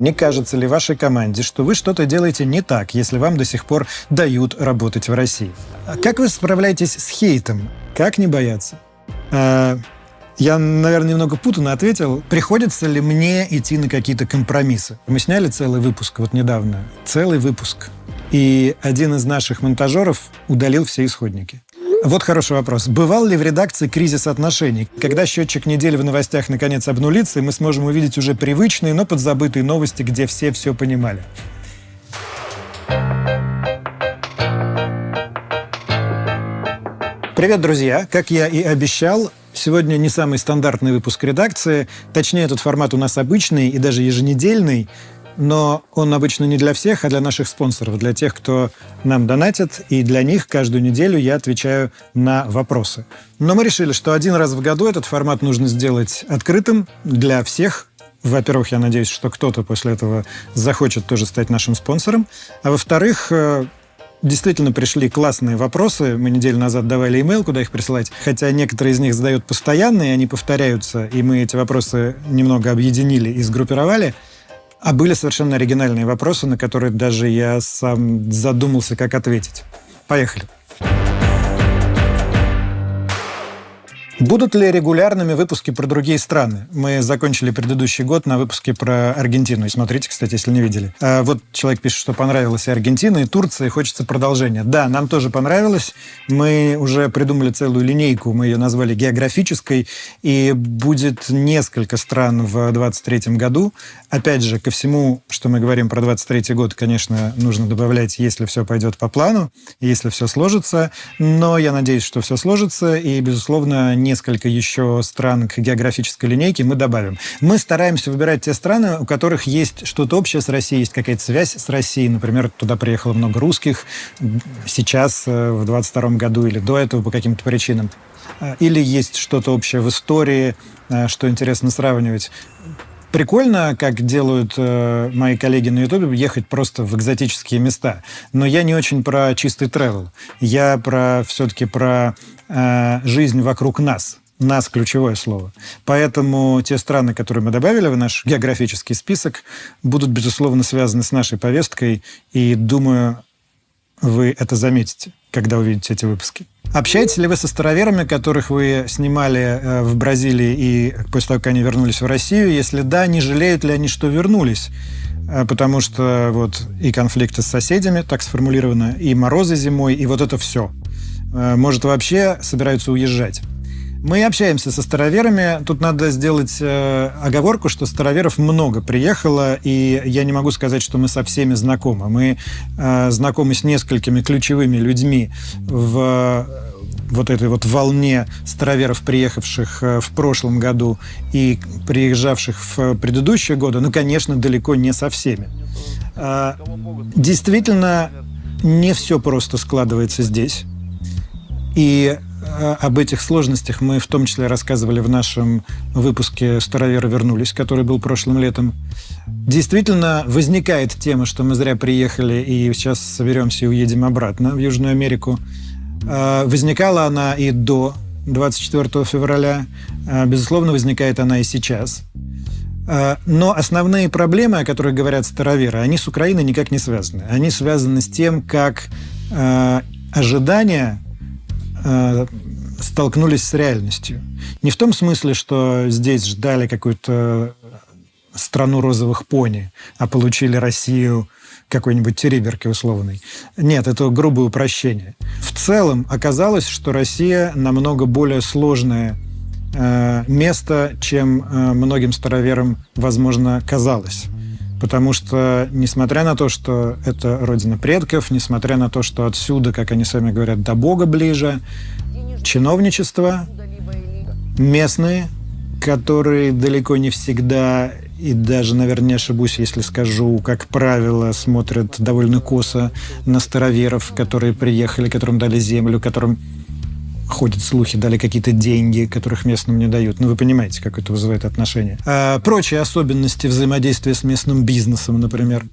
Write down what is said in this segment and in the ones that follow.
Не кажется ли вашей команде, что вы что-то делаете не так, если вам до сих пор дают работать в России? А как вы справляетесь с хейтом? Как не бояться? А, я, наверное, немного путанно ответил. Приходится ли мне идти на какие-то компромиссы? Мы сняли целый выпуск вот недавно. Целый выпуск. И один из наших монтажеров удалил все исходники. Вот хороший вопрос. Бывал ли в редакции кризис отношений? Когда счетчик недели в новостях наконец обнулится, и мы сможем увидеть уже привычные, но подзабытые новости, где все все понимали? Привет, друзья! Как я и обещал, сегодня не самый стандартный выпуск редакции. Точнее, этот формат у нас обычный и даже еженедельный но он обычно не для всех, а для наших спонсоров, для тех, кто нам донатит, и для них каждую неделю я отвечаю на вопросы. Но мы решили, что один раз в году этот формат нужно сделать открытым для всех, во-первых, я надеюсь, что кто-то после этого захочет тоже стать нашим спонсором. А во-вторых, э, действительно пришли классные вопросы. Мы неделю назад давали имейл, куда их присылать. Хотя некоторые из них задают постоянно, и они повторяются. И мы эти вопросы немного объединили и сгруппировали. А были совершенно оригинальные вопросы, на которые даже я сам задумался, как ответить. Поехали. Будут ли регулярными выпуски про другие страны? Мы закончили предыдущий год на выпуске про Аргентину. И смотрите, кстати, если не видели. А вот человек пишет, что понравилась и Аргентина, и Турция, и хочется продолжения. Да, нам тоже понравилось. Мы уже придумали целую линейку, мы ее назвали географической, и будет несколько стран в 2023 году. Опять же, ко всему, что мы говорим про 2023 год, конечно, нужно добавлять, если все пойдет по плану, если все сложится. Но я надеюсь, что все сложится, и, безусловно, несколько еще стран к географической линейке мы добавим. Мы стараемся выбирать те страны, у которых есть что-то общее с Россией, есть какая-то связь с Россией. Например, туда приехало много русских сейчас, э, в 22 году или до этого по каким-то причинам. Э, или есть что-то общее в истории, э, что интересно сравнивать. Прикольно, как делают э, мои коллеги на Ютубе, ехать просто в экзотические места. Но я не очень про чистый travel. Я про все-таки про э, жизнь вокруг нас. Нас ключевое слово. Поэтому те страны, которые мы добавили в наш географический список, будут, безусловно, связаны с нашей повесткой. И думаю, вы это заметите, когда увидите эти выпуски. Общаетесь ли вы со староверами, которых вы снимали э, в Бразилии и после того, как они вернулись в Россию? Если да, не жалеют ли они, что вернулись? Э, потому что вот и конфликты с соседями, так сформулировано, и морозы зимой, и вот это все. Э, может, вообще собираются уезжать. Мы общаемся со староверами. Тут надо сделать э, оговорку, что староверов много приехало, и я не могу сказать, что мы со всеми знакомы. Мы э, знакомы с несколькими ключевыми людьми в вот этой вот волне староверов, приехавших в прошлом году и приезжавших в предыдущие годы, ну, конечно, далеко не со всеми. Действительно, не все просто складывается здесь. И Э, об этих сложностях мы в том числе рассказывали в нашем выпуске «Староверы вернулись», который был прошлым летом. Действительно, возникает тема, что мы зря приехали и сейчас соберемся и уедем обратно в Южную Америку. Э, возникала она и до 24 февраля. Э, безусловно, возникает она и сейчас. Но основные проблемы, о которых говорят староверы, они с Украиной никак не связаны. Они связаны с тем, как ожидания э, столкнулись с реальностью. Не в том смысле, что здесь ждали какую-то страну розовых пони, а получили Россию какой-нибудь териберки условной. Нет, это грубое упрощение. В целом оказалось, что Россия намного более сложное э, место, чем э, многим староверам, возможно, казалось. Потому что, несмотря на то, что это родина предков, несмотря на то, что отсюда, как они сами говорят, до Бога ближе, чиновничество, местные, которые далеко не всегда, и даже, наверное, не ошибусь, если скажу, как правило, смотрят довольно косо на староверов, которые приехали, которым дали землю, которым ходят слухи, дали какие-то деньги, которых местным не дают. Ну, вы понимаете, как это вызывает отношения. А, прочие особенности взаимодействия с местным бизнесом, например.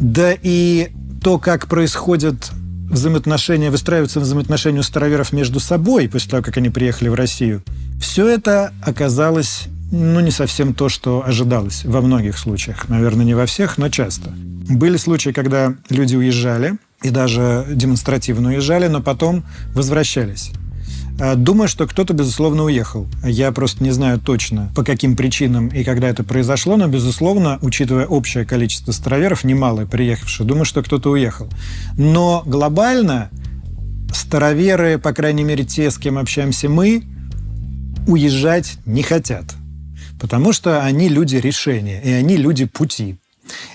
Да и то, как происходят взаимоотношения, выстраиваются взаимоотношения у староверов между собой после того, как они приехали в Россию, все это оказалось ну, не совсем то, что ожидалось во многих случаях. Наверное, не во всех, но часто. Были случаи, когда люди уезжали, и даже демонстративно уезжали, но потом возвращались. А, думаю, что кто-то, безусловно, уехал. Я просто не знаю точно, по каким причинам и когда это произошло, но, безусловно, учитывая общее количество староверов, немалое приехавших, думаю, что кто-то уехал. Но глобально староверы, по крайней мере, те, с кем общаемся мы, уезжать не хотят. Потому что они люди решения, и они люди пути.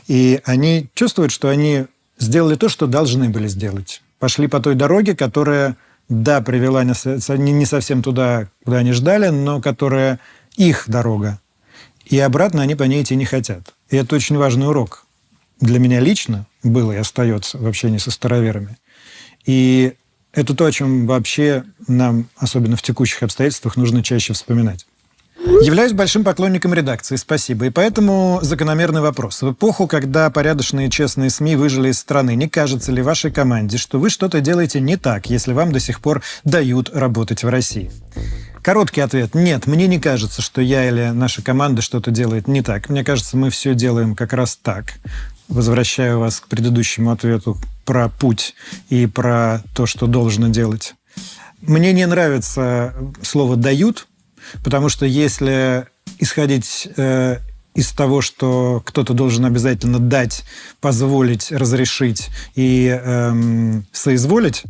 И они чувствуют, что они сделали то, что должны были сделать. Пошли по той дороге, которая, да, привела не совсем туда, куда они ждали, но которая их дорога. И обратно они по ней идти не хотят. И это очень важный урок. Для меня лично было и остается в общении со староверами. И это то, о чем вообще нам, особенно в текущих обстоятельствах, нужно чаще вспоминать. Являюсь большим поклонником редакции, спасибо. И поэтому закономерный вопрос. В эпоху, когда порядочные честные СМИ выжили из страны, не кажется ли вашей команде, что вы что-то делаете не так, если вам до сих пор дают работать в России? Короткий ответ. Нет, мне не кажется, что я или наша команда что-то делает не так. Мне кажется, мы все делаем как раз так. Возвращаю вас к предыдущему ответу про путь и про то, что должно делать. Мне не нравится слово «дают», Потому что если исходить э, из того, что кто-то должен обязательно дать, позволить, разрешить и эм, соизволить,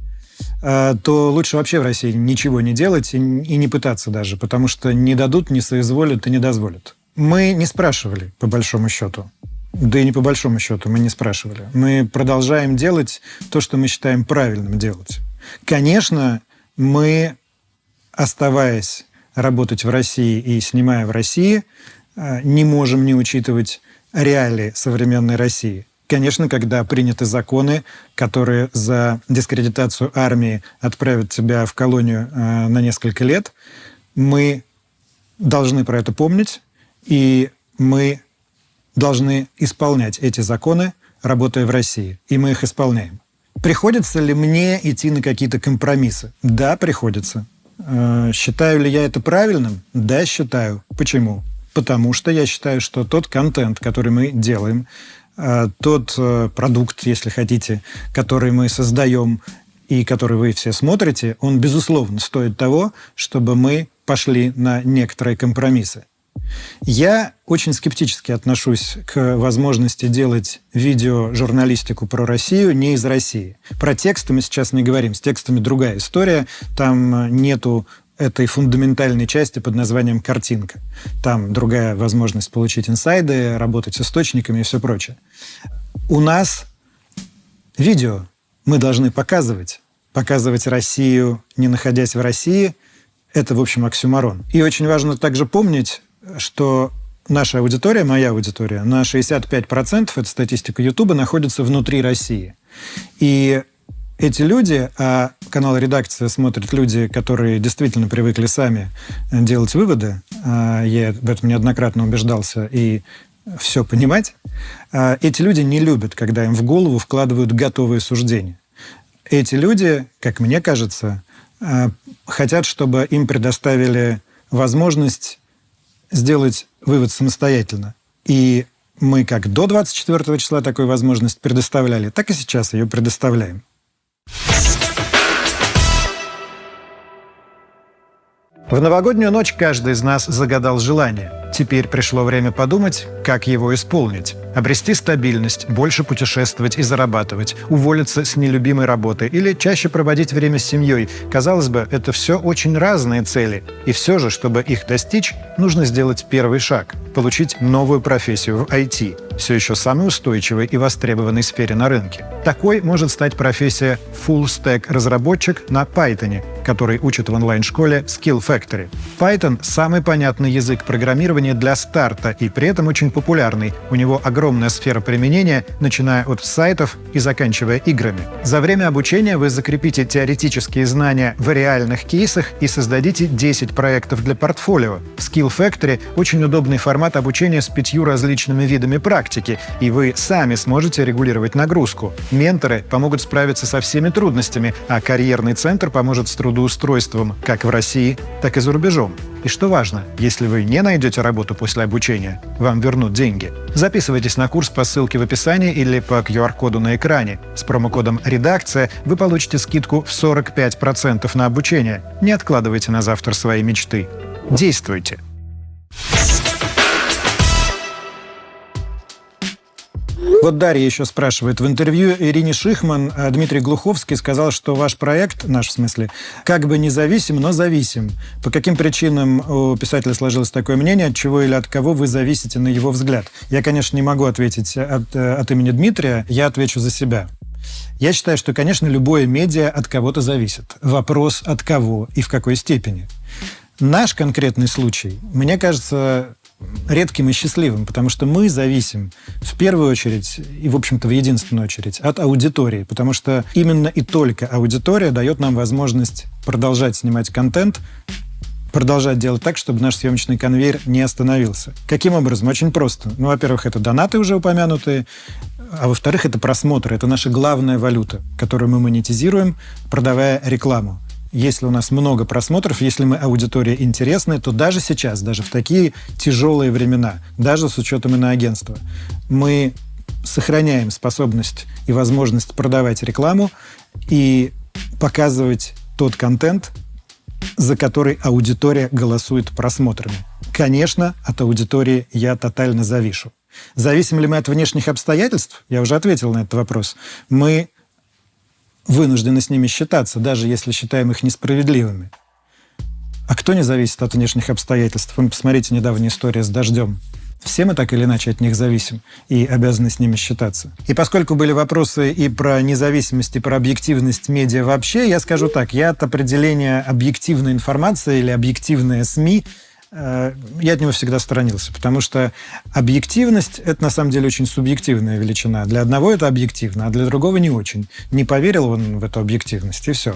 э, то лучше вообще в России ничего не делать и, и не пытаться даже, потому что не дадут, не соизволят и не дозволят. Мы не спрашивали, по большому счету. Да и не по большому счету мы не спрашивали. Мы продолжаем делать то, что мы считаем правильным делать. Конечно, мы, оставаясь работать в России и снимая в России, э, не можем не учитывать реалии современной России. Конечно, когда приняты законы, которые за дискредитацию армии отправят тебя в колонию э, на несколько лет, мы должны про это помнить, и мы должны исполнять эти законы, работая в России. И мы их исполняем. Приходится ли мне идти на какие-то компромиссы? Да, приходится. Э, считаю ли я это правильным? Да, считаю. Почему? Потому что я считаю, что тот контент, который мы делаем, э, тот э, продукт, если хотите, который мы создаем и который вы все смотрите, он, безусловно, стоит того, чтобы мы пошли на некоторые компромиссы. Я очень скептически отношусь к возможности делать видео-журналистику про Россию не из России. Про тексты мы сейчас не говорим. С текстами другая история. Там нету этой фундаментальной части под названием «картинка». Там другая возможность получить инсайды, работать с источниками и все прочее. У нас видео мы должны показывать. Показывать Россию, не находясь в России, это, в общем, оксюмарон. И очень важно также помнить, что наша аудитория, моя аудитория, на 65%, это статистика Ютуба, находится внутри России. И эти люди, а канал «Редакция» смотрят люди, которые действительно привыкли сами делать выводы, а я в этом неоднократно убеждался, и все понимать, а эти люди не любят, когда им в голову вкладывают готовые суждения. Эти люди, как мне кажется, а, хотят, чтобы им предоставили возможность сделать вывод самостоятельно. И мы как до 24 числа такую возможность предоставляли, так и сейчас ее предоставляем. В новогоднюю ночь каждый из нас загадал желание. Теперь пришло время подумать, как его исполнить. Обрести стабильность, больше путешествовать и зарабатывать, уволиться с нелюбимой работы или чаще проводить время с семьей. Казалось бы, это все очень разные цели. И все же, чтобы их достичь, нужно сделать первый шаг – получить новую профессию в IT, все еще самой устойчивой и востребованной сфере на рынке. Такой может стать профессия Full Stack разработчик на Python, который учат в онлайн-школе Skill Factory. Python — самый понятный язык программирования для старта и при этом очень популярный. У него огромная сфера применения, начиная от сайтов и заканчивая играми. За время обучения вы закрепите теоретические знания в реальных кейсах и создадите 10 проектов для портфолио. В Skill Factory очень удобный формат обучения с пятью различными видами практики, и вы сами сможете регулировать нагрузку. Менторы помогут справиться со всеми трудностями, а карьерный центр поможет с трудоустройством как в России, так и за рубежом. И что важно, если вы не найдете работу, работу после обучения, вам вернут деньги. Записывайтесь на курс по ссылке в описании или по QR-коду на экране. С промокодом «Редакция» вы получите скидку в 45% на обучение. Не откладывайте на завтра свои мечты. Действуйте! Вот Дарья еще спрашивает. В интервью Ирине Шихман э, Дмитрий Глуховский сказал, что ваш проект, наш в смысле, как бы независим, но зависим. По каким причинам у писателя сложилось такое мнение, от чего или от кого вы зависите на его взгляд? Я, конечно, не могу ответить от, э, от имени Дмитрия, я отвечу за себя. Я считаю, что, конечно, любое медиа от кого-то зависит. Вопрос от кого и в какой степени. Наш конкретный случай, мне кажется, редким и счастливым, потому что мы зависим в первую очередь и, в общем-то, в единственную очередь от аудитории, потому что именно и только аудитория дает нам возможность продолжать снимать контент, продолжать делать так, чтобы наш съемочный конвейер не остановился. Каким образом? Очень просто. Ну, во-первых, это донаты уже упомянутые, а во-вторых, это просмотры. Это наша главная валюта, которую мы монетизируем, продавая рекламу если у нас много просмотров, если мы аудитория интересная, то даже сейчас, даже в такие тяжелые времена, даже с учетом иноагентства, мы сохраняем способность и возможность продавать рекламу и показывать тот контент, за который аудитория голосует просмотрами. Конечно, от аудитории я тотально завишу. Зависим ли мы от внешних обстоятельств? Я уже ответил на этот вопрос. Мы вынуждены с ними считаться, даже если считаем их несправедливыми. А кто не зависит от внешних обстоятельств? Вы посмотрите недавнюю историю с дождем. Все мы так или иначе от них зависим и обязаны с ними считаться. И поскольку были вопросы и про независимость, и про объективность медиа вообще, я скажу так, я от определения объективной информации или объективные СМИ я от него всегда сторонился, потому что объективность – это на самом деле очень субъективная величина. Для одного это объективно, а для другого не очень. Не поверил он в эту объективность, и все.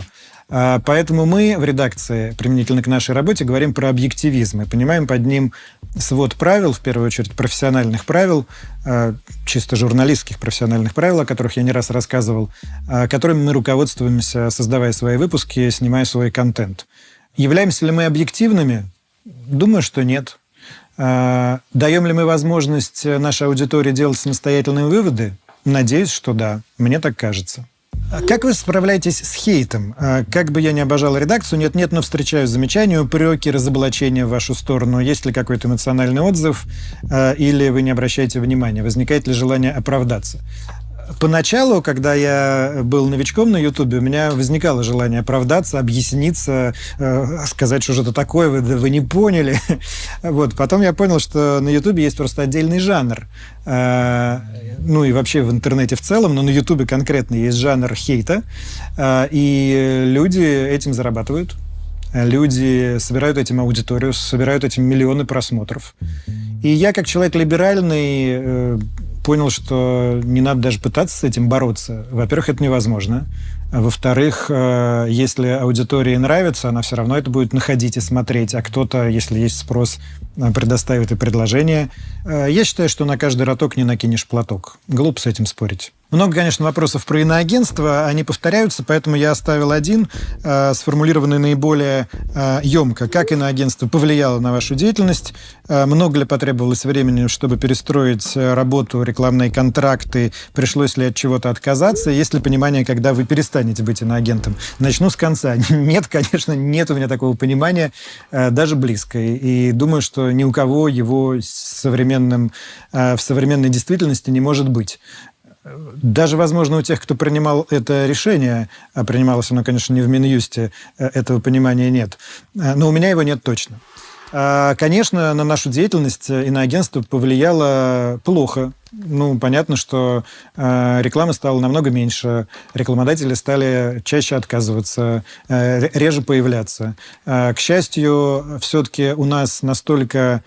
А, поэтому мы в редакции, применительно к нашей работе, говорим про объективизм и понимаем под ним свод правил, в первую очередь профессиональных правил, э, чисто журналистских профессиональных правил, о которых я не раз рассказывал, э, которыми мы руководствуемся, создавая свои выпуски, снимая свой контент. Являемся ли мы объективными? Думаю, что нет. А, даем ли мы возможность нашей аудитории делать самостоятельные выводы? Надеюсь, что да. Мне так кажется. А как вы справляетесь с хейтом? А, как бы я не обожал редакцию, нет-нет, но встречаю замечания, упреки, разоблачения в вашу сторону. Есть ли какой-то эмоциональный отзыв или вы не обращаете внимания? Возникает ли желание оправдаться? Поначалу, когда я был новичком на Ютубе, у меня возникало желание оправдаться, объясниться, э, сказать, что что-то такое, вы, вы не поняли. Вот. Потом я понял, что на Ютубе есть просто отдельный жанр. Э, ну и вообще в интернете в целом, но на Ютубе конкретно есть жанр хейта, э, и люди этим зарабатывают. Люди собирают этим аудиторию, собирают этим миллионы просмотров. И я, как человек либеральный, понял, что не надо даже пытаться с этим бороться. Во-первых, это невозможно. Во-вторых, э, если аудитории нравится, она все равно это будет находить и смотреть, а кто-то, если есть спрос, э, предоставит и предложение. Э, я считаю, что на каждый роток не накинешь платок. Глупо с этим спорить. Много, конечно, вопросов про иноагентство, они повторяются, поэтому я оставил один, э, сформулированный наиболее э, емко. Как иноагентство повлияло на вашу деятельность? Э, много ли потребовалось времени, чтобы перестроить работу, рекламные контракты? Пришлось ли от чего-то отказаться? Есть ли понимание, когда вы перестанете быть иноагентом? Начну с конца. Нет, конечно, нет у меня такого понимания, э, даже близко. И думаю, что ни у кого его современным, э, в современной действительности не может быть даже, возможно, у тех, кто принимал это решение, а принималось оно, конечно, не в Минюсте, э, этого понимания нет. Э, но у меня его нет точно. А, конечно, на нашу деятельность иноагентство повлияло плохо. Ну, понятно, что э, рекламы стало намного меньше, рекламодатели стали чаще отказываться, реже появляться. К счастью, все-таки у нас настолько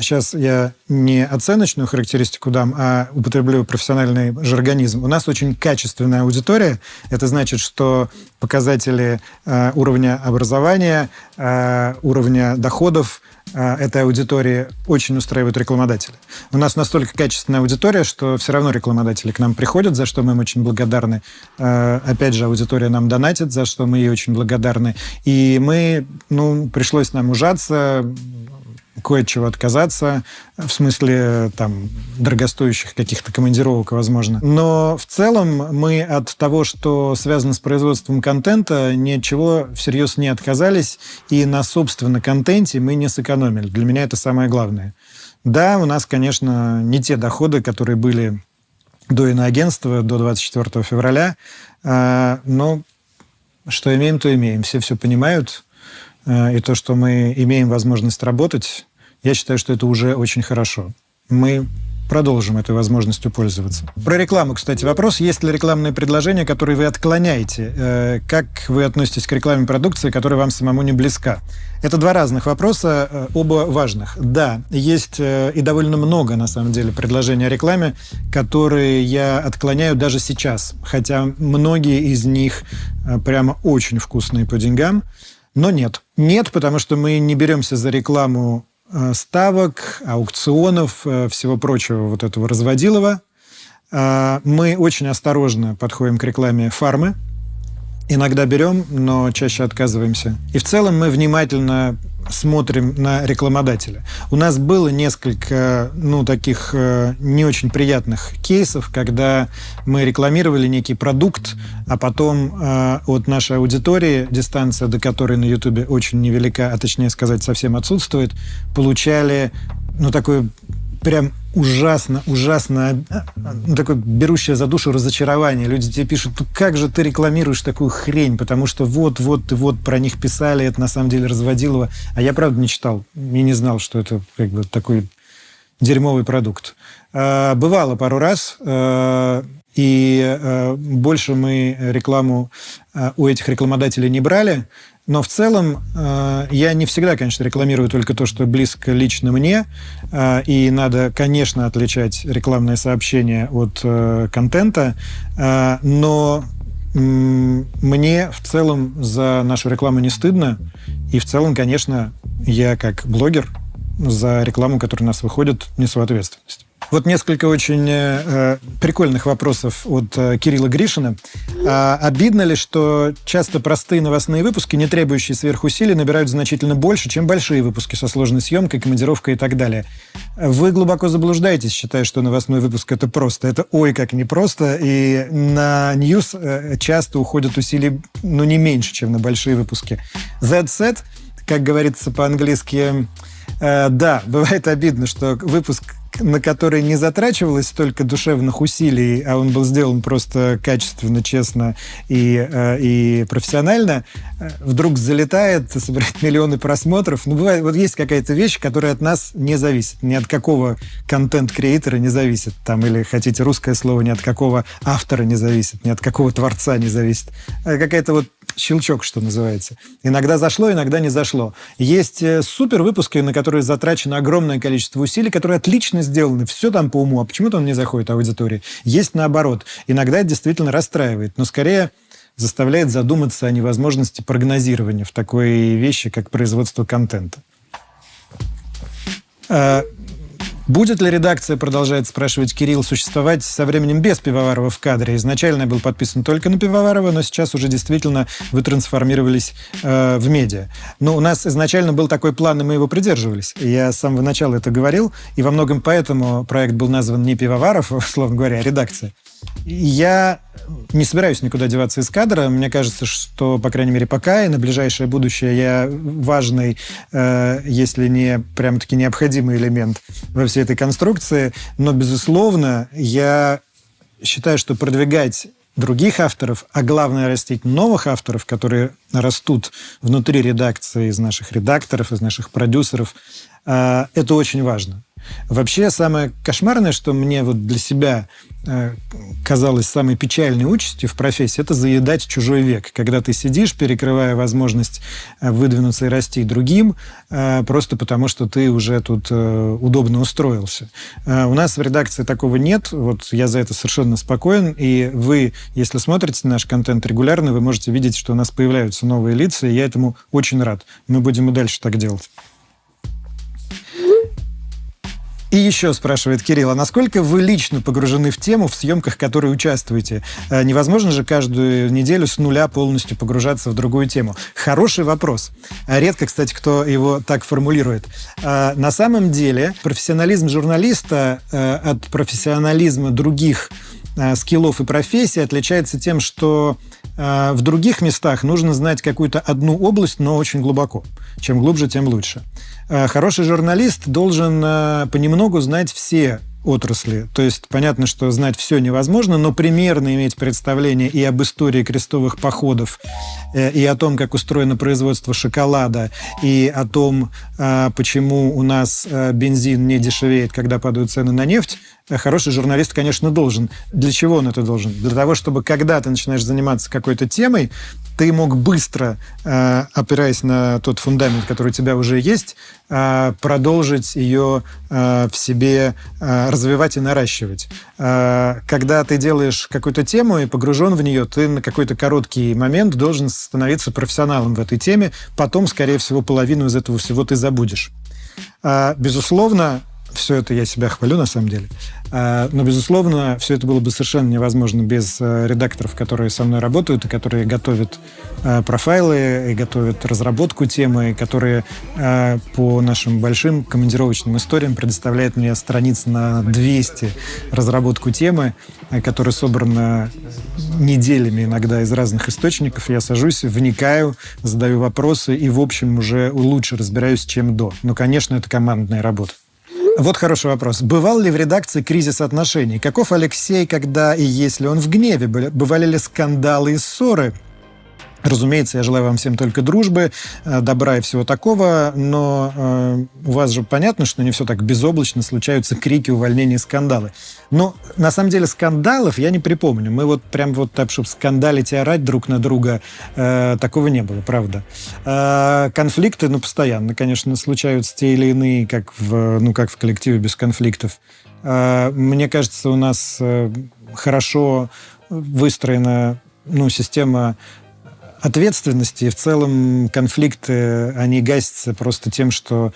сейчас а, я не оценочную характеристику дам, а употреблю профессиональный жаргонизм. У нас очень качественная аудитория. Это значит, что показатели а, уровня образования, а, уровня доходов этой аудитории очень устраивают рекламодатели. У нас настолько качественная аудитория, что все равно рекламодатели к нам приходят, за что мы им очень благодарны. Опять же, аудитория нам донатит, за что мы ей очень благодарны. И мы, ну, пришлось нам ужаться, кое от чего отказаться, в смысле там дорогостоящих каких-то командировок, возможно. Но в целом мы от того, что связано с производством контента, ни от чего всерьез не отказались, и на, собственно, контенте мы не сэкономили. Для меня это самое главное. Да, у нас, конечно, не те доходы, которые были до иноагентства, до 24 февраля, а, но что имеем, то имеем. Все все понимают, а, и то, что мы имеем возможность работать, я считаю, что это уже очень хорошо. Мы продолжим этой возможностью пользоваться. Про рекламу, кстати, вопрос. Есть ли рекламные предложения, которые вы отклоняете? Э, как вы относитесь к рекламе продукции, которая вам самому не близка? Это два разных вопроса, э, оба важных. Да, есть э, и довольно много, на самом деле, предложений о рекламе, которые я отклоняю даже сейчас. Хотя многие из них прямо очень вкусные по деньгам. Но нет. Нет, потому что мы не беремся за рекламу ставок, аукционов, э, всего прочего вот этого разводилова. Э, мы очень осторожно подходим к рекламе фармы. Иногда берем, но чаще отказываемся. И в целом мы внимательно смотрим на рекламодателя. У нас было несколько, ну, таких э, не очень приятных кейсов, когда мы рекламировали некий продукт, а потом э, от нашей аудитории, дистанция до которой на Ютубе очень невелика, а точнее сказать, совсем отсутствует, получали, ну, такой прям ужасно, ужасно, ну, такое берущее за душу разочарование. Люди тебе пишут, ну как же ты рекламируешь такую хрень, потому что вот, вот, вот про них писали, это на самом деле разводилово. А я, правда, не читал и не знал, что это как бы такой дерьмовый продукт. А, бывало пару раз, а, и а, больше мы рекламу у этих рекламодателей не брали. Но в целом э, я не всегда, конечно, рекламирую только то, что близко лично мне. Э, и надо, конечно, отличать рекламные сообщения от э, контента. Но мне в целом за нашу рекламу не стыдно. И в целом, конечно, я как блогер за рекламу, которая у нас выходит, несу ответственность. Вот несколько очень э, прикольных вопросов от э, Кирилла Гришина. А, обидно ли, что часто простые новостные выпуски, не требующие сверхусилий, набирают значительно больше, чем большие выпуски со сложной съемкой, командировкой и так далее? Вы глубоко заблуждаетесь, считая, что новостной выпуск это просто. Это ой как непросто, и на News э, часто уходят усилий, ну, не меньше, чем на большие выпуски. That said, как говорится по-английски, э, да, бывает обидно, что выпуск на который не затрачивалось столько душевных усилий, а он был сделан просто качественно, честно и, э, и профессионально, э, вдруг залетает, собирает миллионы просмотров. Ну, бывает, вот есть какая-то вещь, которая от нас не зависит. Ни от какого контент-креатора не зависит. Там, или хотите русское слово, ни от какого автора не зависит, ни от какого творца не зависит. А какая-то вот щелчок, что называется. Иногда зашло, иногда не зашло. Есть э, супер выпуски, на которые затрачено огромное количество усилий, которые отлично сделаны, все там по уму, а почему-то он не заходит аудитории. Есть наоборот. Иногда это действительно расстраивает, но скорее заставляет задуматься о невозможности прогнозирования в такой вещи, как производство контента. Будет ли редакция, продолжает спрашивать Кирилл, существовать со временем без Пивоварова в кадре? Изначально я был подписан только на Пивоварова, но сейчас уже действительно вы трансформировались э, в медиа. Но у нас изначально был такой план, и мы его придерживались. Я с самого начала это говорил, и во многом поэтому проект был назван не Пивоваров, условно говоря, а редакция. Я не собираюсь никуда деваться из кадра. Мне кажется, что, по крайней мере, пока и на ближайшее будущее я важный, э, если не прям-таки необходимый элемент во всей этой конструкции. Но, безусловно, я считаю, что продвигать других авторов, а главное растить новых авторов, которые растут внутри редакции из наших редакторов, из наших продюсеров, э, это очень важно. Вообще, самое кошмарное, что мне вот для себя э, казалось самой печальной участью в профессии, это заедать чужой век. Когда ты сидишь, перекрывая возможность э, выдвинуться и расти другим, э, просто потому что ты уже тут удобно устроился. У нас в редакции такого нет, вот я за это совершенно спокоен, и вы, если смотрите наш контент регулярно, вы можете видеть, что у нас появляются новые лица, и я этому очень рад. Мы будем и дальше так делать. И еще спрашивает Кирилл, а насколько вы лично погружены в тему в съемках, в которой участвуете? Э, невозможно же каждую неделю с нуля полностью погружаться в другую тему. Хороший вопрос. Редко, кстати, кто его так формулирует. Э, на самом деле профессионализм журналиста э, от профессионализма других скиллов и профессий отличается тем, что в других местах нужно знать какую-то одну область, но очень глубоко. Чем глубже, тем лучше. Э, хороший журналист должен э, понемногу знать все отрасли. То есть понятно, что знать все невозможно, но примерно иметь представление и об истории крестовых походов, э, и о том, как устроено производство шоколада, и о том, почему у нас бензин не дешевеет, когда падают цены на нефть, хороший журналист, конечно, должен. Для чего он это должен? Для того, чтобы когда ты начинаешь заниматься какой-то темой, ты мог быстро, э, опираясь на тот фундамент, который у тебя уже есть, э, продолжить ее э, в себе развивать и наращивать. Когда ты делаешь какую-то тему и погружен в нее, ты на какой-то короткий момент должен становиться профессионалом в этой теме, потом, скорее всего, половину из этого всего ты забудешь. Безусловно, все это я себя хвалю на самом деле. А, но, безусловно, все это было бы совершенно невозможно без э, редакторов, которые со мной работают, и которые готовят э, профайлы, и готовят разработку темы, и которые э, по нашим большим командировочным историям предоставляют мне страниц на 200 разработку темы, которая собрана неделями иногда из разных источников. Я сажусь, вникаю, задаю вопросы и, в общем, уже лучше разбираюсь, чем до. Но, конечно, это командная работа. Вот хороший вопрос. Бывал ли в редакции кризис отношений? Каков Алексей, когда и если он в гневе? Бывали ли скандалы и ссоры? Разумеется, я желаю вам всем только дружбы, э, добра и всего такого, но э, у вас же понятно, что не все так безоблачно, случаются крики, увольнения, скандалы. Но на самом деле скандалов я не припомню. Мы вот прям вот так, чтобы скандалить и орать друг на друга, э, такого не было, правда. Конфликты, ну, постоянно, конечно, случаются те или иные, как в, ну, как в коллективе без конфликтов. Мне кажется, у нас хорошо выстроена ну, система ответственности. И в целом конфликты, они гасятся просто тем, что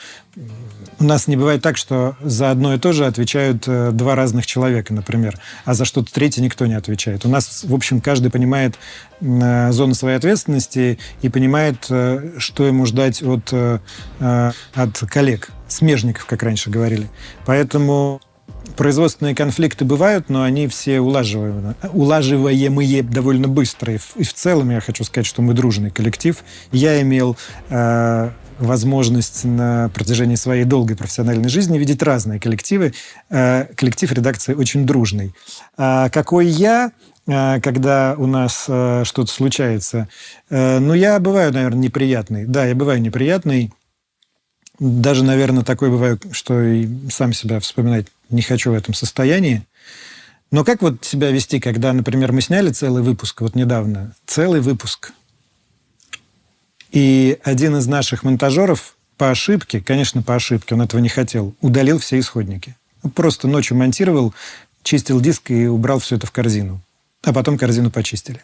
у нас не бывает так, что за одно и то же отвечают э, два разных человека, например, а за что-то третье никто не отвечает. У нас, в общем, каждый понимает э, зону своей ответственности и понимает, э, что ему ждать от, от коллег, смежников, как раньше говорили. Поэтому производственные конфликты бывают, но они все улаживаемые, улаживаемые довольно быстро. И в, целом я хочу сказать, что мы дружный коллектив. Я имел э, возможность на протяжении своей долгой профессиональной жизни видеть разные коллективы. Э, коллектив редакции очень дружный. А какой я, э, когда у нас э, что-то случается? Ну, я бываю, наверное, неприятный. Да, я бываю неприятный даже, наверное, такой бываю, что и сам себя вспоминать не хочу в этом состоянии. Но как вот себя вести, когда, например, мы сняли целый выпуск, вот недавно, целый выпуск, и один из наших монтажеров по ошибке, конечно, по ошибке, он этого не хотел, удалил все исходники. Просто ночью монтировал, чистил диск и убрал все это в корзину. А потом корзину почистили.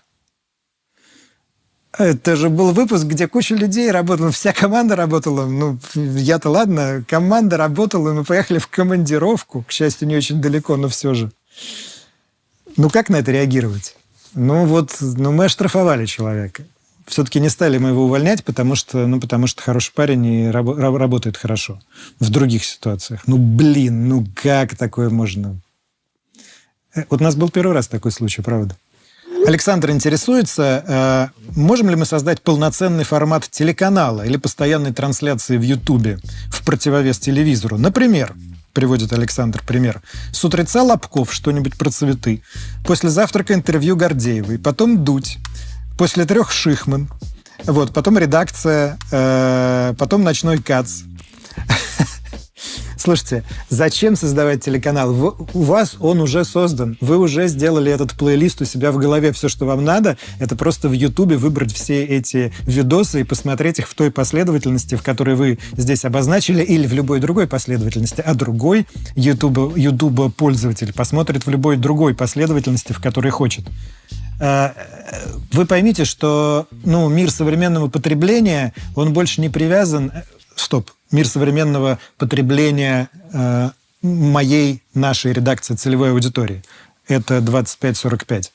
Это же был выпуск, где куча людей работала, вся команда работала. Ну, я-то ладно, команда работала, мы поехали в командировку, к счастью, не очень далеко, но все же. Ну, как на это реагировать? Ну, вот, ну, мы оштрафовали человека. Все-таки не стали мы его увольнять, потому что, ну, потому что хороший парень и раб- работает хорошо. В других ситуациях. Ну, блин, ну как такое можно? Э, вот у нас был первый раз такой случай, правда? Александр интересуется, э, можем ли мы создать полноценный формат телеканала или постоянной трансляции в Ютубе в противовес телевизору? Например, приводит Александр пример. С утреца Лобков что-нибудь про цветы. После завтрака интервью Гордеевой. Потом Дудь. После трех Шихман. Вот, потом редакция, э, потом ночной Кац. Слушайте, зачем создавать телеканал? у вас он уже создан. Вы уже сделали этот плейлист у себя в голове. Все, что вам надо, это просто в Ютубе выбрать все эти видосы и посмотреть их в той последовательности, в которой вы здесь обозначили, или в любой другой последовательности. А другой YouTube, YouTube пользователь посмотрит в любой другой последовательности, в которой хочет э, вы поймите, что ну, мир современного потребления, он больше не привязан... Э, стоп мир современного потребления э, моей, нашей редакции целевой аудитории. Это 25-45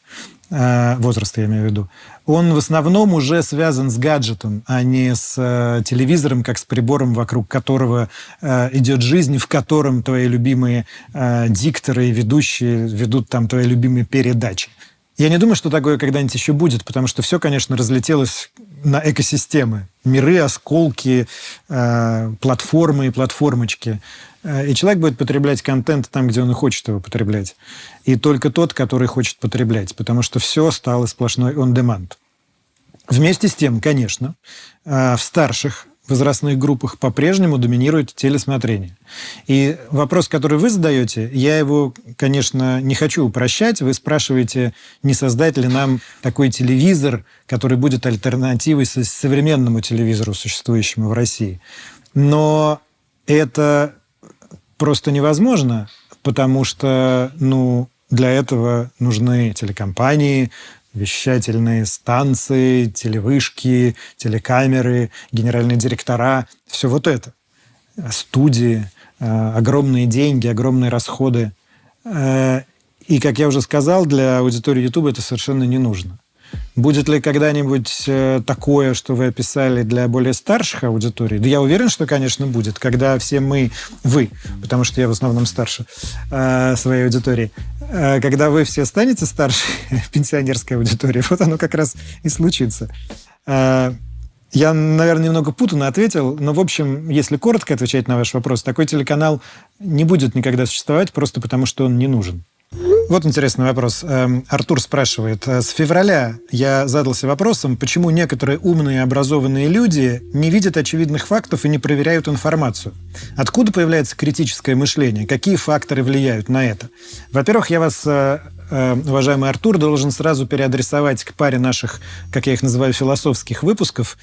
э, возраста, я имею в виду. Он в основном уже связан с гаджетом, а не с э, телевизором, как с прибором, вокруг которого э, идет жизнь, в котором твои любимые дикторы и ведущие ведут там твои любимые передачи. Я не думаю, что такое когда-нибудь еще будет, потому что все, конечно, разлетелось на экосистемы. Миры, осколки, э, платформы и платформочки. Э, и человек будет потреблять контент там, где он хочет его потреблять. И только тот, который хочет потреблять, потому что все стало сплошной on-demand. Вместе с тем, конечно, э, в старших возрастных группах по-прежнему доминирует телесмотрение. И вопрос, который вы задаете, я его, конечно, не хочу упрощать. Вы спрашиваете, не создать ли нам такой телевизор, который будет альтернативой современному телевизору, существующему в России. Но это просто невозможно, потому что, ну, для этого нужны телекомпании, вещательные станции, телевышки, телекамеры, генеральные директора, все вот это. Студии, э, огромные деньги, огромные расходы. Э, и, как я уже сказал, для аудитории YouTube это совершенно не нужно. Будет ли когда-нибудь э, такое, что вы описали для более старших аудиторий? Да я уверен, что, конечно, будет, когда все мы, вы, потому что я в основном старше э, своей аудитории, э, когда вы все станете старше пенсионерской аудитории, вот оно как раз и случится. Я, наверное, немного путанно ответил, но, в общем, если коротко отвечать на ваш вопрос, такой телеканал не будет никогда существовать просто потому, что он не нужен. Вот интересный вопрос. Эм, Артур спрашивает. С февраля я задался вопросом, почему некоторые умные и образованные люди не видят очевидных фактов и не проверяют информацию. Откуда появляется критическое мышление? Какие факторы влияют на это? Во-первых, я вас э, э, уважаемый Артур, должен сразу переадресовать к паре наших, как я их называю, философских выпусков.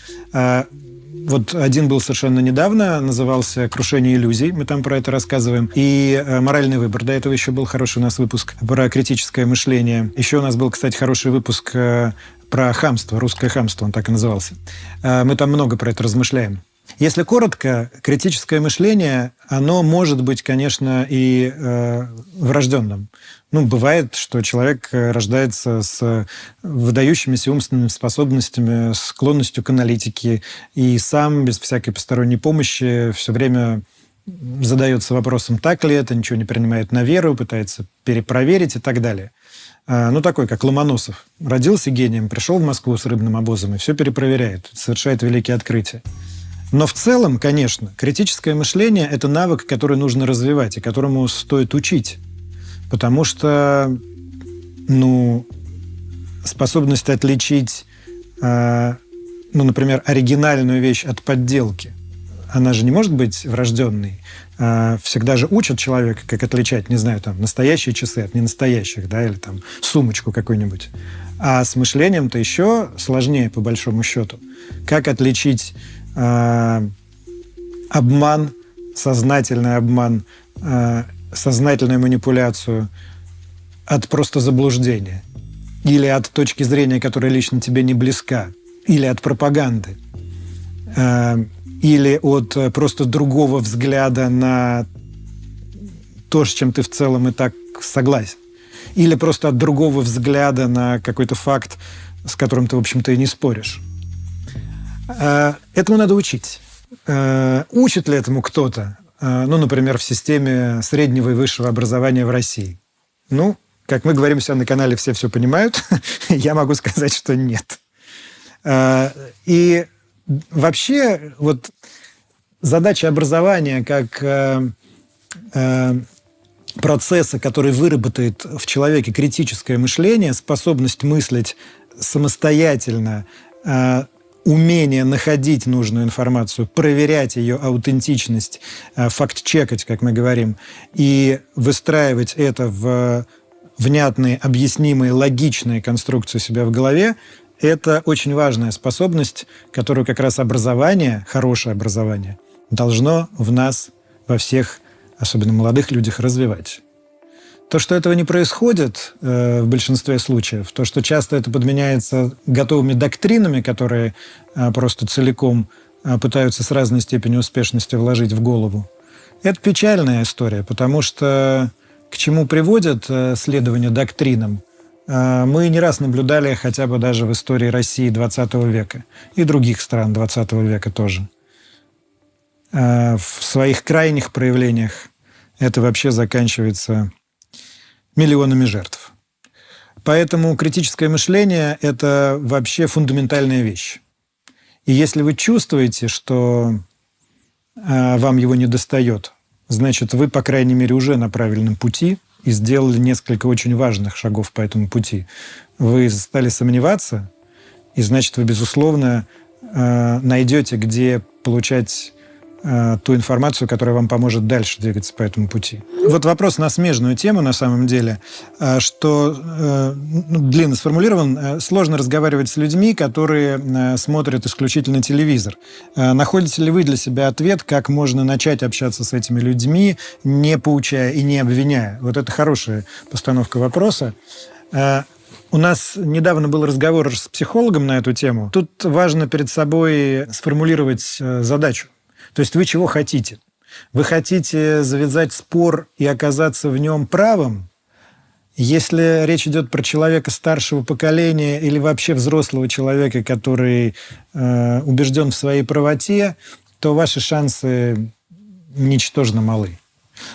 Вот один был совершенно недавно, назывался «Крушение иллюзий», мы там про это рассказываем, и э, «Моральный выбор». До этого еще был хороший у нас выпуск про критическое мышление. Еще у нас был, кстати, хороший выпуск э, про хамство, русское хамство, он так и назывался. Э, мы там много про это размышляем. Если коротко, критическое мышление, оно может быть, конечно, и э, врожденным. Ну, бывает, что человек э, рождается с выдающимися умственными способностями, склонностью к аналитике, и сам, без всякой посторонней помощи, все время задается вопросом, так ли это, ничего не принимает на веру, пытается перепроверить и так далее. А, ну, такой, как Ломоносов. Родился гением, пришел в Москву с рыбным обозом и все перепроверяет, совершает великие открытия. Но в целом, конечно, критическое мышление – это навык, который нужно развивать и которому стоит учить. Потому что, ну, способность отличить, э, ну, например, оригинальную вещь от подделки, она же не может быть врожденной. Э, всегда же учат человека, как отличать, не знаю, там, настоящие часы от ненастоящих, да, или там сумочку какую-нибудь. А с мышлением-то еще сложнее, по большому счету. Как отличить э, обман, сознательный обман, э, сознательную манипуляцию от просто заблуждения или от точки зрения, которая лично тебе не близка, или от пропаганды, э, или от просто другого взгляда на то, с чем ты в целом и так согласен, или просто от другого взгляда на какой-то факт, с которым ты, в общем-то, и не споришь. Э, этому надо учить. Э, учит ли этому кто-то? Э, ну, например, в системе среднего и высшего образования в России? Ну, как мы говорим себя на канале «Все все понимают», я могу сказать, что нет. И вообще вот задача образования как процесса, который выработает в человеке критическое мышление, способность мыслить самостоятельно, умение находить нужную информацию, проверять ее аутентичность, э, факт-чекать, как мы говорим, и выстраивать это в внятные, объяснимые, логичные конструкции себя в голове, это очень важная способность, которую как раз образование, хорошее образование, должно в нас, во всех, особенно молодых людях, развивать. То, что этого не происходит э, в большинстве случаев, то, что часто это подменяется готовыми доктринами, которые э, просто целиком э, пытаются с разной степенью успешности вложить в голову, Это печальная история, потому что к чему приводят э, следования доктринам, э, мы не раз наблюдали хотя бы даже в истории России 20 века и других стран 20 века тоже. Э, в своих крайних проявлениях это вообще заканчивается миллионами жертв. Поэтому критическое мышление – это вообще фундаментальная вещь. И если вы чувствуете, что э, вам его не достает, значит, вы, по крайней мере, уже на правильном пути и сделали несколько очень важных шагов по этому пути. Вы стали сомневаться, и значит, вы, безусловно, э, найдете, где получать Э, ту информацию, которая вам поможет дальше двигаться по этому пути. Вот вопрос на смежную тему, на самом деле, э, что э, ну, длинно сформулирован. Сложно разговаривать с людьми, которые смотрят исключительно телевизор. Находите ли вы для себя ответ, как можно начать общаться с этими людьми, не поучая и не обвиняя? Вот это хорошая постановка вопроса. У нас недавно был разговор с психологом на эту тему. Тут важно перед собой сформулировать задачу. То есть вы чего хотите? Вы хотите завязать спор и оказаться в нем правым? Если речь идет про человека старшего поколения или вообще взрослого человека, который э, убежден в своей правоте, то ваши шансы ничтожно малы.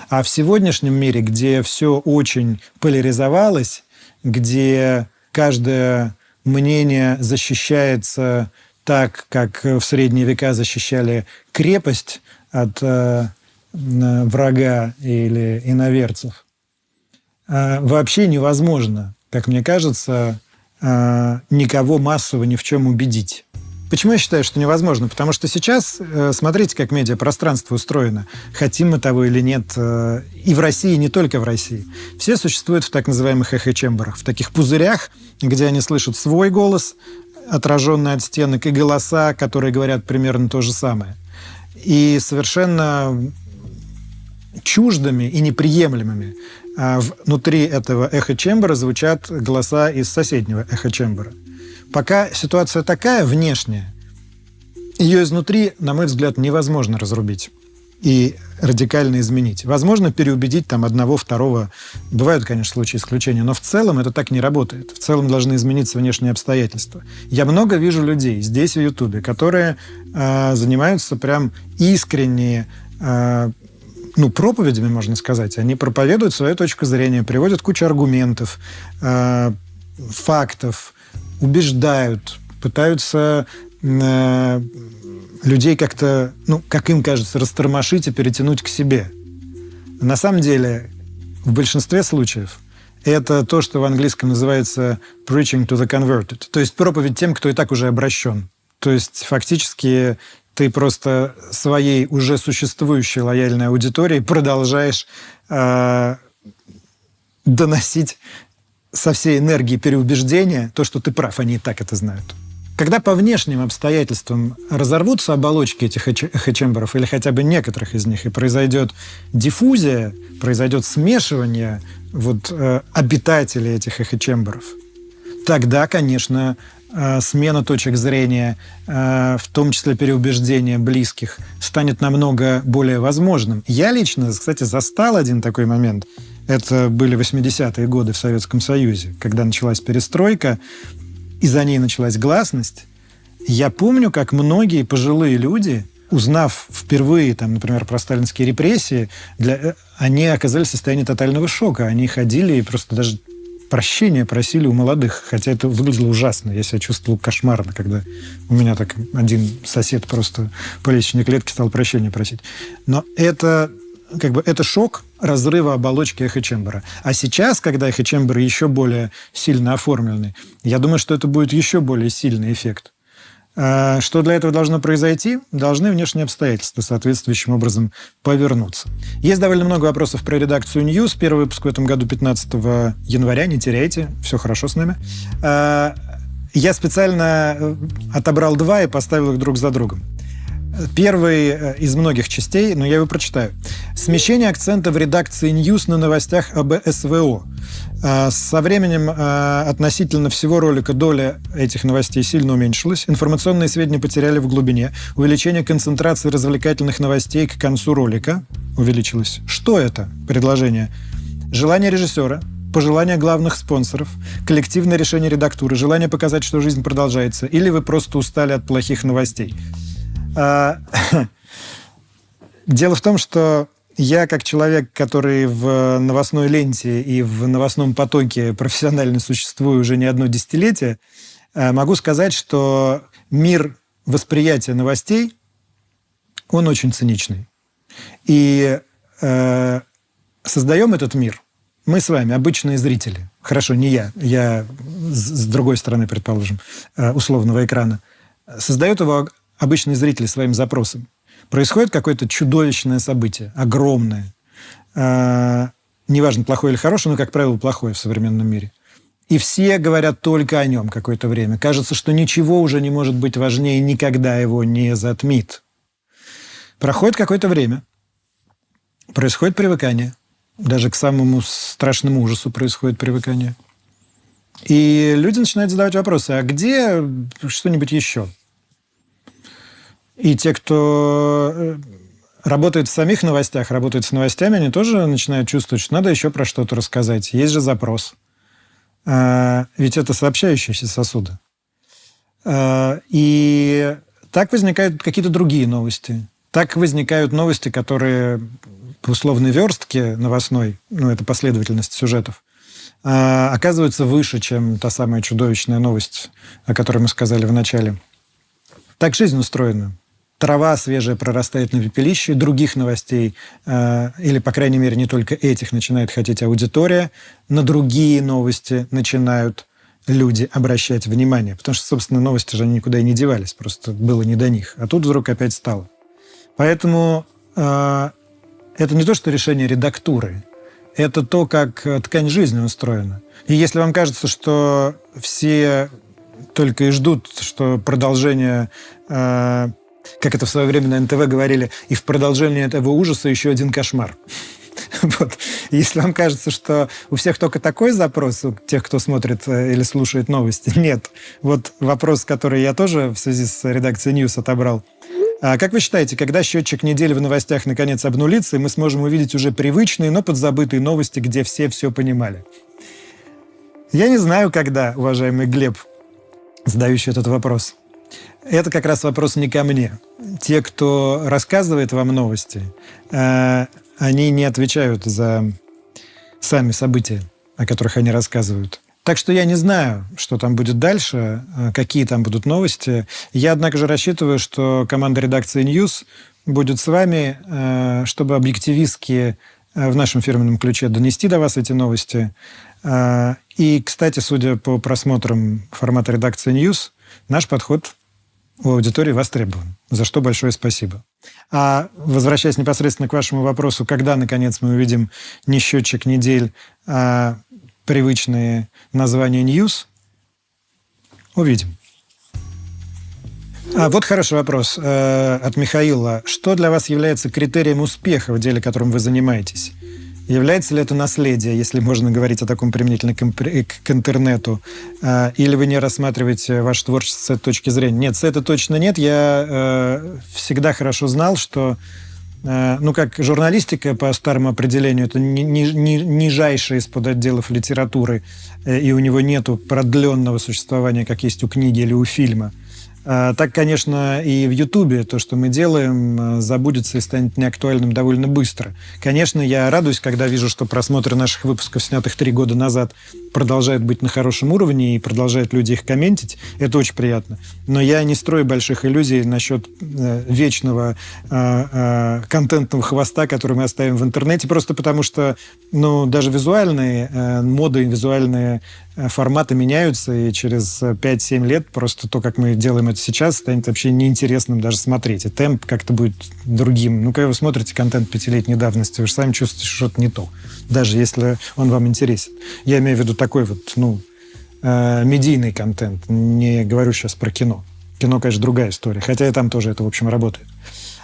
А в сегодняшнем мире, где все очень поляризовалось, где каждое мнение защищается так, как в средние века защищали крепость от э, врага или иноверцев, э, вообще невозможно, как мне кажется, э, никого массово ни в чем убедить. Почему я считаю, что невозможно? Потому что сейчас, э, смотрите, как медиапространство устроено. Хотим мы того или нет. Э, и в России, и не только в России. Все существуют в так называемых эхо-чемберах, в таких пузырях, где они слышат свой голос, отраженные от стенок, и голоса, которые говорят примерно то же самое. И совершенно чуждыми и неприемлемыми а внутри этого эхо-чембера звучат голоса из соседнего эхо-чембера. Пока ситуация такая внешняя, ее изнутри, на мой взгляд, невозможно разрубить и радикально изменить. Возможно, переубедить там одного, второго. Бывают, конечно, случаи исключения, но в целом это так не работает. В целом должны измениться внешние обстоятельства. Я много вижу людей здесь, в Ютубе, которые э, занимаются прям искренне э, ну, проповедями, можно сказать. Они проповедуют свою точку зрения, приводят кучу аргументов, э, фактов, убеждают, пытаются людей как-то, ну, как им кажется, растормошить и перетянуть к себе. На самом деле, в большинстве случаев это то, что в английском называется preaching to the converted, то есть проповедь тем, кто и так уже обращен. То есть фактически ты просто своей уже существующей лояльной аудитории продолжаешь э, доносить со всей энергией переубеждения то, что ты прав, они и так это знают. Когда по внешним обстоятельствам разорвутся оболочки этих эхочемберов, или хотя бы некоторых из них, и произойдет диффузия, произойдет смешивание вот, э, обитателей этих эхочемберов, тогда, конечно, э, смена точек зрения, э, в том числе переубеждение близких, станет намного более возможным. Я лично, кстати, застал один такой момент. Это были 80-е годы в Советском Союзе, когда началась перестройка и за ней началась гласность, я помню, как многие пожилые люди, узнав впервые, там, например, про сталинские репрессии, для, э, они оказались в состоянии тотального шока. Они ходили и просто даже прощения просили у молодых, хотя это выглядело ужасно. Я себя чувствовал кошмарно, когда у меня так один сосед просто по лестничной клетке стал прощения просить. Но это как бы это шок разрыва оболочки эхо-чембера. А сейчас, когда эхо-чемберы еще более сильно оформлены, я думаю, что это будет еще более сильный эффект. А что для этого должно произойти? Должны внешние обстоятельства соответствующим образом повернуться. Есть довольно много вопросов про редакцию News. Первый выпуск в этом году 15 января. Не теряйте, все хорошо с нами. А, я специально э, отобрал два и поставил их друг за другом. Первый э, из многих частей, но я его прочитаю. Смещение акцента в редакции News на новостях об СВО. А, со временем а, относительно всего ролика доля этих новостей сильно уменьшилась. Информационные сведения потеряли в глубине. Увеличение концентрации развлекательных новостей к концу ролика увеличилось. Что это? Предложение. Желание режиссера пожелания главных спонсоров, коллективное решение редактуры, желание показать, что жизнь продолжается, или вы просто устали от плохих новостей. А, дело в том, что я, как человек, который в новостной ленте и в новостном потоке профессионально существую уже не одно десятилетие, а, могу сказать, что мир восприятия новостей, он очень циничный. И э, создаем этот мир мы с вами, обычные зрители. Хорошо, не я, я с другой стороны, предположим, э, условного экрана. Создает его обычный зритель своим запросом. Происходит какое-то чудовищное событие, огромное. Э, неважно, плохое или хорошее, но, как правило, плохое в современном мире. И все говорят только о нем какое-то время. Кажется, что ничего уже не может быть важнее, никогда его не затмит. Проходит какое-то время, происходит привыкание. Даже к самому страшному ужасу происходит привыкание. И люди начинают задавать вопросы, а где что-нибудь еще? И те, кто э, работает в самих новостях, работает с новостями, они тоже начинают чувствовать, что надо еще про что-то рассказать. Есть же запрос. А, ведь это сообщающиеся сосуды. А, и так возникают какие-то другие новости. Так возникают новости, которые в условной верстке новостной, ну, это последовательность сюжетов, а, оказывается выше, чем та самая чудовищная новость, о которой мы сказали в начале. Так жизнь устроена. Трава свежая прорастает на пепелище, других новостей, э, или, по крайней мере, не только этих, начинает хотеть аудитория, на другие новости начинают люди обращать внимание. Потому что, собственно, новости же они никуда и не девались, просто было не до них. А тут вдруг опять стало. Поэтому э, это не то, что решение редактуры, это то, как э, ткань жизни устроена. И если вам кажется, что все только и ждут, что продолжение, как это в свое время на НТВ говорили, и в продолжение этого ужаса еще один кошмар. Вот. Если вам кажется, что у всех только такой запрос, у тех, кто смотрит э, или слушает новости, нет. Вот вопрос, который я тоже в связи с редакцией News отобрал – а как вы считаете, когда счетчик недели в новостях наконец обнулится, и мы сможем увидеть уже привычные, но подзабытые новости, где все все понимали? Я не знаю, когда, уважаемый Глеб, задающий этот вопрос. Это как раз вопрос не ко мне. Те, кто рассказывает вам новости, э, они не отвечают за сами события, о которых они рассказывают. Так что я не знаю, что там будет дальше, э, какие там будут новости. Я, однако же, рассчитываю, что команда редакции News будет с вами, э, чтобы объективистски в нашем фирменном ключе донести до вас эти новости. И, кстати, судя по просмотрам формата редакции News, наш подход у аудитории востребован, за что большое спасибо. А возвращаясь непосредственно к вашему вопросу, когда, наконец, мы увидим не счетчик недель, а привычные названия News? Увидим. А вот хороший вопрос э, от Михаила. Что для вас является критерием успеха в деле, которым вы занимаетесь? Является ли это наследие, если можно говорить о таком применительно к, к интернету? Э, или вы не рассматриваете ваше творчество с этой точки зрения? Нет, с этой точно нет. Я э, всегда хорошо знал, что Э, ну, как журналистика по старому определению, это ни, ни, ни, нижайший из подотделов литературы, э, и у него нету продленного существования, как есть у книги или у фильма. А, так, конечно, и в Ютубе то, что мы делаем, э, забудется и станет неактуальным довольно быстро. Конечно, я радуюсь, когда вижу, что просмотры наших выпусков, снятых три года назад, продолжают быть на хорошем уровне и продолжают люди их комментить. Это очень приятно. Но я не строю больших иллюзий насчет э, вечного э, э, контентного хвоста, который мы оставим в интернете, просто потому что ну, даже визуальные э, моды, визуальные Э, форматы меняются, и через 5-7 лет просто то, как мы делаем это сейчас, станет вообще неинтересным даже смотреть. И темп как-то будет другим. Ну, когда вы смотрите контент пятилетней давности, вы же сами чувствуете, что что-то не то, даже если он вам интересен. Я имею в виду такой вот, ну, э, медийный контент, не говорю сейчас про кино. Кино, конечно, другая история, хотя и там тоже это, в общем, работает.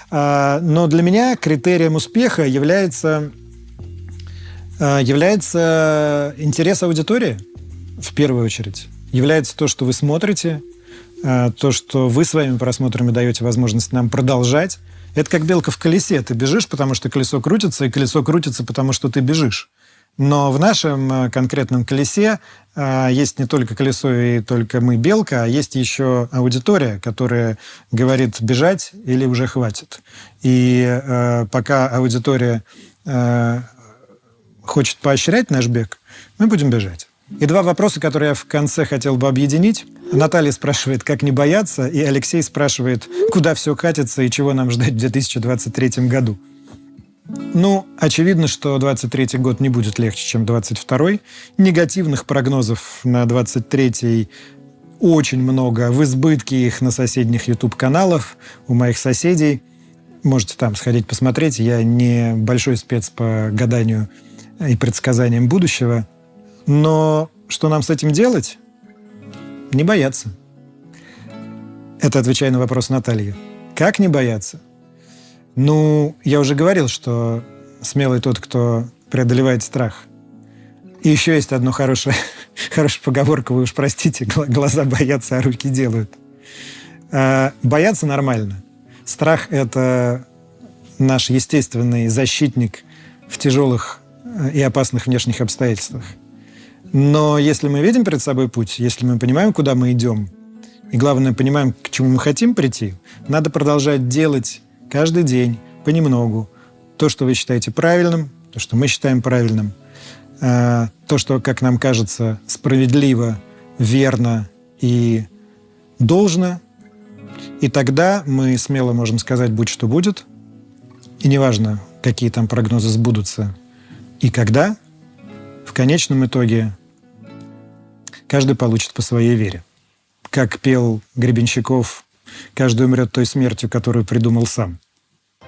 А, но для меня критерием успеха является, является интерес аудитории, в первую очередь. Является то, что вы смотрите, а, то, что вы своими просмотрами даете возможность нам продолжать. Это как белка в колесе. Ты бежишь, потому что колесо крутится, и колесо крутится, потому что ты бежишь. Но в нашем э, конкретном колесе э, есть не только колесо и только мы белка, а есть еще аудитория, которая говорит бежать или уже хватит. И э, пока аудитория хочет поощрять наш бег, мы будем бежать. И два вопроса, которые я в конце хотел бы объединить. Наталья спрашивает, как не бояться, и Алексей спрашивает, куда все катится и чего нам ждать в 2023 году. Ну, очевидно, что 23 год не будет легче, чем 22 Негативных прогнозов на 23 очень много. В избытке их на соседних YouTube-каналах у моих соседей. Можете там сходить посмотреть. Я не большой спец по гаданию и предсказаниям будущего. Но что нам с этим делать? Не бояться. Это отвечая на вопрос Натальи. Как не бояться? Ну, я уже говорил, что смелый тот, кто преодолевает страх. И еще есть одна хорошая, хорошая поговорка, вы уж простите, глаза боятся, а руки делают. А, бояться нормально. Страх – это наш естественный защитник в тяжелых э, и опасных внешних обстоятельствах. Но если мы видим перед собой путь, если мы понимаем, куда мы идем, и главное, понимаем, к чему мы хотим прийти, надо продолжать делать каждый день, понемногу, то, что вы считаете правильным, то, что мы считаем правильным, э, то, что, как нам кажется, справедливо, верно и должно, и тогда мы смело можем сказать «будь что будет», и неважно, какие там прогнозы сбудутся и когда, в конечном итоге каждый получит по своей вере. Как пел Гребенщиков Каждый умрет той смертью, которую придумал сам.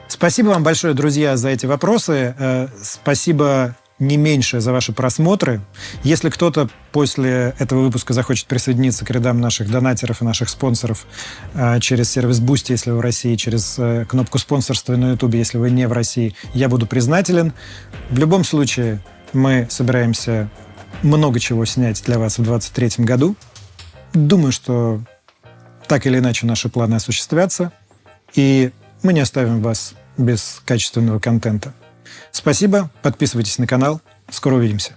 Спасибо вам большое, друзья, за эти вопросы. Э, спасибо не меньше за ваши просмотры. Если кто-то после этого выпуска захочет присоединиться к рядам наших донатеров и наших спонсоров э, через сервис Boosty, если вы в России, через э, кнопку спонсорства на YouTube, если вы не в России, я буду признателен. В любом случае, мы собираемся много чего снять для вас в 2023 году. Думаю, что так или иначе наши планы осуществятся, и мы не оставим вас без качественного контента. Спасибо, подписывайтесь на канал, скоро увидимся.